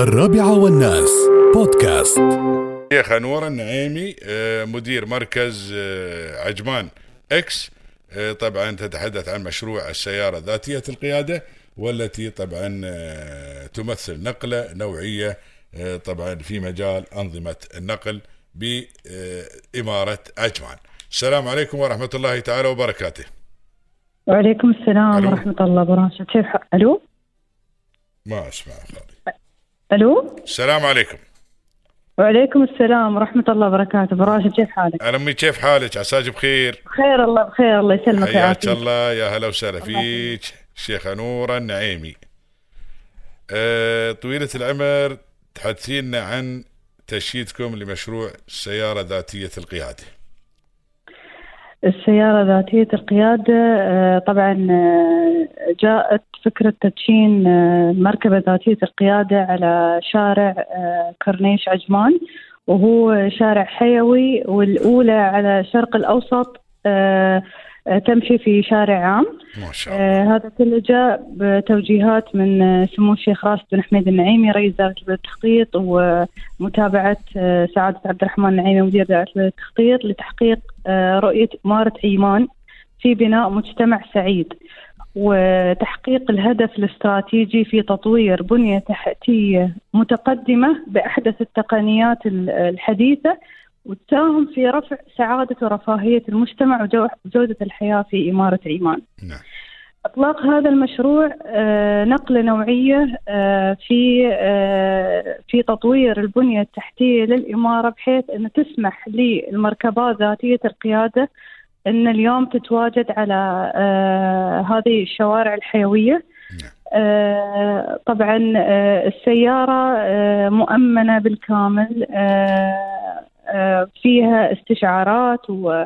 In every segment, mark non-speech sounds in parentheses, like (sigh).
الرابعة والناس بودكاست شيخ أنور النعيمي آه، مدير مركز آه، عجمان إكس آه، طبعا تتحدث عن مشروع السيارة ذاتية القيادة والتي طبعا تمثل نقلة نوعية آه، طبعا في مجال أنظمة النقل بإمارة عجمان. السلام عليكم ورحمة الله تعالى وبركاته. وعليكم السلام ألو. ورحمة الله وبركاته كيف ألو ما أسمع خالي. ألو؟ السلام عليكم. وعليكم السلام ورحمة الله وبركاته. براشد كيف حالك؟ أنا امي كيف حالك؟ عساك بخير؟ بخير الله بخير الله يسلمك حياك ويعافيك الله. يا هلا وسهلا فيك. شيخ نور النعيمي. أه طويلة العمر تحدثينا عن تشييدكم لمشروع سيارة ذاتية القيادة. السيارة ذاتية القيادة آه، طبعا آه، جاءت فكرة تدشين آه، مركبة ذاتية القيادة على شارع كورنيش عجمان وهو شارع حيوي والأولى على الشرق الأوسط تمشي في شارع عام. ما شاء الله. آه هذا كله جاء بتوجيهات من آه، سمو الشيخ راشد بن حميد النعيمي رئيس دائرة التخطيط ومتابعة آه، سعادة عبد الرحمن النعيمي مدير دائرة التخطيط لتحقيق آه، رؤية إمارة عيمان في بناء مجتمع سعيد. وتحقيق الهدف الاستراتيجي في تطوير بنية تحتية متقدمة بأحدث التقنيات ال- الحديثة وتساهم في رفع سعادة ورفاهية المجتمع وجودة الحياة في إمارة عمان. نعم. إطلاق هذا المشروع آه، نقلة نوعية آه، في آه، في تطوير البنية التحتية للإمارة بحيث أن تسمح للمركبات ذاتية القيادة أن اليوم تتواجد على هذه الشوارع الحيوية. نعم. طبعا السيارة آه، مؤمنة بالكامل فيها استشعارات و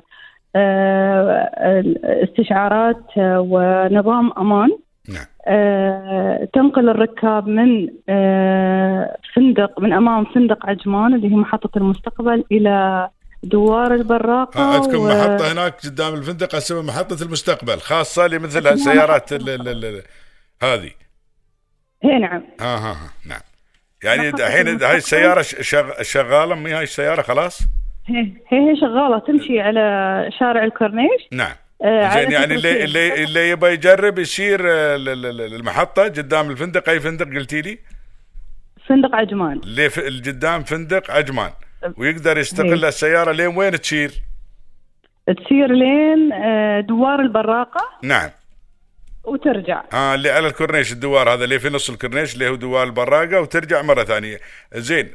آه، استشعارات آه، ونظام أمان. نعم. آه، تنقل الركاب من آه، فندق من أمام فندق عجمان اللي هي محطة المستقبل إلى دوار البراقة آه عندكم و- محطة هناك قدام الفندق اسمها محطة المستقبل خاصة لمثل السيارات ال- ال- ال- هذه. هي نعم. ها ها ها نعم. يعني الحين. هاي السيارة ش- شغ- شغالة مي هاي السيارة خلاص؟ هي هي شغالة تمشي على شارع الكورنيش نعم آه، زين يعني اللي. اللي اللي يبغى يجرب يصير آه، ل- ل- المحطة قدام الفندق أي فندق قلتي لي؟ فندق عجمان اللي قدام فندق عجمان ويقدر يستقل السيارة لين وين تشير؟ تسير لين آه، دوار البراقة نعم وترجع. آه اللي على الكورنيش الدوار هذا اللي في نص الكورنيش اللي هو دوار البراقة وترجع مرة ثانية. زين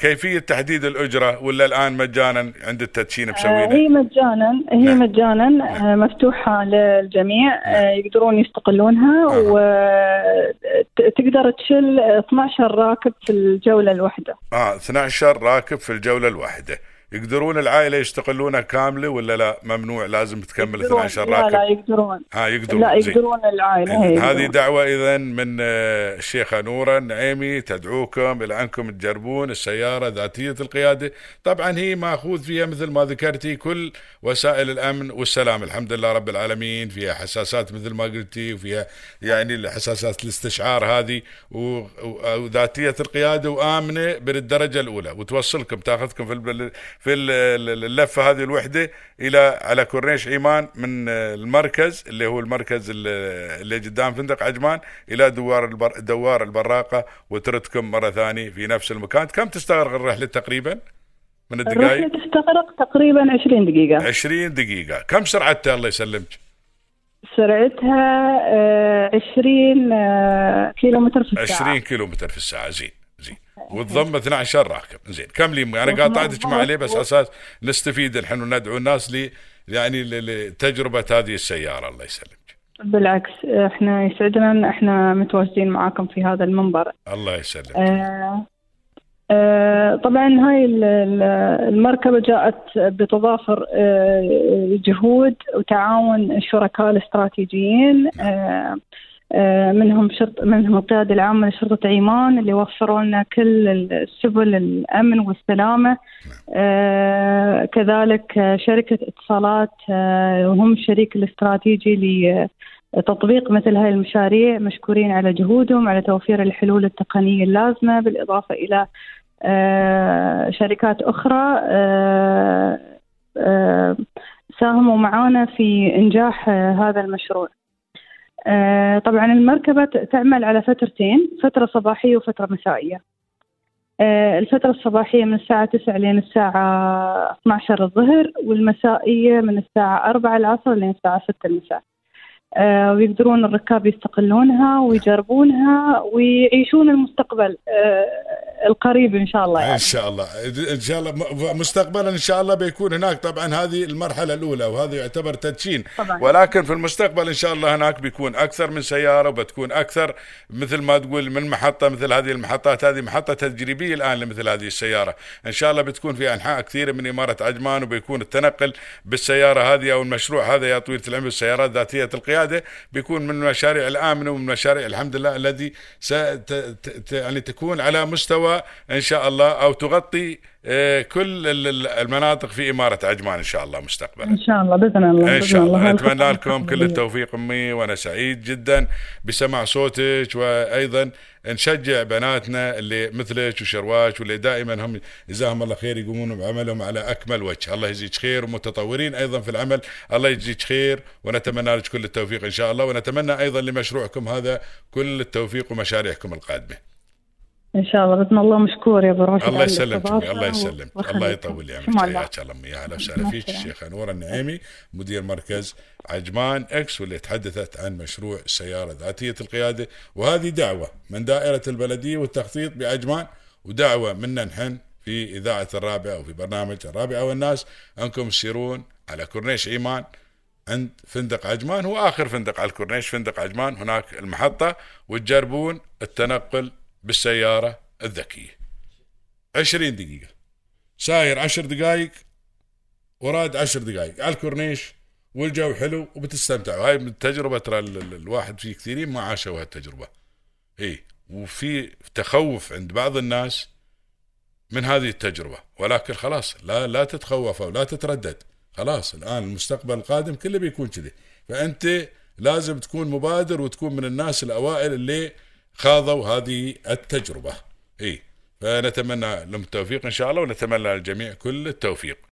كيفية تحديد الأجرة ولا الآن مجانا عند التدشين آه، مسوينه هي مجانا هي نعم. مجانا آه، مفتوحة للجميع آه، يقدرون يستقلونها أها. وتقدر تشيل 12 راكب في الجولة الواحدة. آه 12 راكب في الجولة الواحدة. يقدرون العائلة يستقلونها كاملة ولا لا؟ ممنوع لازم تكمل يقدرون- 12 لا لا راكب يقدرون. آه يقدرون لا. يقدرون العائلة هي هذه. دعوة إذا من آه، الشيخة نورة النعيمي تدعوكم إلى أنكم تجربون السيارة ذاتية القيادة. طبعا هي ماخوذ فيها مثل ما ذكرتي كل وسائل الأمن والسلام. الحمد لله رب العالمين فيها حساسات مثل ما قلتي وفيها يعني الحساسات الاستشعار هذه و- و- وذاتية القيادة وآمنة بالدرجة الأولى. وتوصلكم تاخذكم في في ال- اللفة هذه الوحدة إلى على كورنيش عمان من آه، المركز اللي هو المركز ال- اللي قدام فندق عجمان إلى دوار البر دوار البراقة وتردكم مرة ثانية في نفس المكان. كم تستغرق الرحلة تقريبا؟ من الرحلة الدقائق تستغرق تقريبا 20 دقيقة. 20 دقيقة. كم سرعتها الله يسلمك؟ سرعتها آه، 20 آه، كيلومتر في الساعة. 20 كيلومتر في الساعة زين زين. (laughs) وتضم 12 راكب. زين كم لي أنا قاطعتك مع عليه بس أساس نستفيد الحين وندعو الناس ل يعني لتجربه هذه السيارة الله يسلمك. بالعكس إحنا يسعدنا إن إحنا متواجدين معاكم في هذا المنبر. الله يسلمك. آه، آه، طبعا هاي ال- ال- المركبة جاءت بتضافر آه، جهود وتعاون الشركاء الاستراتيجيين. آه، آه، منهم شرط منهم القيادة العامة لشرطة عمان اللي وفروا لنا كل السبل الأمن والسلامة. آه، كذلك آه، شركة اتصالات آه، وهم الشريك الاستراتيجي ل تطبيق مثل هاي المشاريع مشكورين على جهودهم على توفير الحلول التقنية اللازمة بالإضافة إلى آه، شركات أخرى آه، آه، ساهموا معنا في إنجاح هذا المشروع. طبعا المركبة تعمل على فترتين فترة صباحية وفترة مسائية. الفترة الصباحية من الساعة 9 لين الساعة 12 الظهر والمسائية من الساعة 4 العصر لين الساعة 6 المساء. آه، ويقدرون الركاب يستقلونها ويجربونها ويعيشون المستقبل. آه، القريب إن شاء الله. يعني. إن شاء الله. إن شاء الله. مستقبلا إن شاء الله بيكون هناك. طبعا هذه المرحلة الأولى وهذا يعتبر تدشين. طبعا. ولكن في المستقبل إن شاء الله هناك بيكون أكثر من سيارة وبتكون أكثر مثل ما تقول من محطة مثل هذه المحطات. هذه محطة تجريبيه الآن لمثل هذه السيارة. إن شاء الله بتكون في أنحاء كثيرة من إمارة عجمان وبيكون التنقل بالسيارة هذه أو المشروع هذا يا طويلة العمر السيارات ذاتية القيادة بيكون من المشاريع الآمنة ومن المشاريع الحمد لله الذي يعني تكون على مستوى إن شاء الله أو تغطي آه، كل المناطق في إمارة عجمان إن شاء الله مستقبلا. إن شاء الله بإذن الله إن شاء الله. أتمنى لكم كل التوفيق أمي وأنا سعيد جدا بسمع صوتك وأيضا نشجع بناتنا اللي مثلك وشرواش واللي دائما هم جزاهم الله خير يقومون بعملهم على أكمل وجه. الله يجزيك خير ومتطورين أيضا في العمل. الله يجزيك خير ونتمنى لك كل التوفيق إن شاء الله ونتمنى أيضا لمشروعكم هذا كل التوفيق ومشاريعكم القادمة. إن شاء الله. باذن الله مشكور يا أبو راشد الله يسلمك الله يسلمك. الله يطول لي عمرك حياك الله يا أهلا وسهلا فيك الشيخه نورة النعيمي مدير مركز عجمان X واللي تحدثت عن مشروع السيارة ذاتيه القيادة. وهذه دعوة من دائرة البلدية والتخطيط بعجمان ودعوة منا نحن في إذاعة الرابعة وفي برنامج الرابعة والناس. أنكم تسيرون على كورنيش عجمان عند فندق عجمان. هو آخر فندق على الكورنيش فندق عجمان. هناك المحطة وتجربون التنقل بالسيارة الذكية. عشرين دقيقة. ساير عشر دقائق وراد عشر دقائق على الكورنيش والجو حلو وبتستمتعوا هاي التجربة ترى الواحد في كثيرين ما عاشوا هالتجربة اي وفي تخوف عند بعض الناس من هذه التجربة. ولكن خلاص لا لا تتخوف أو لا تتردد. خلاص الآن المستقبل القادم كله بيكون كذي. فأنت لازم تكون مبادر وتكون من الناس الأوائل اللي خاضوا هذه التجربة. اي فنتمنى لهم التوفيق إن شاء الله ونتمنى للجميع كل التوفيق.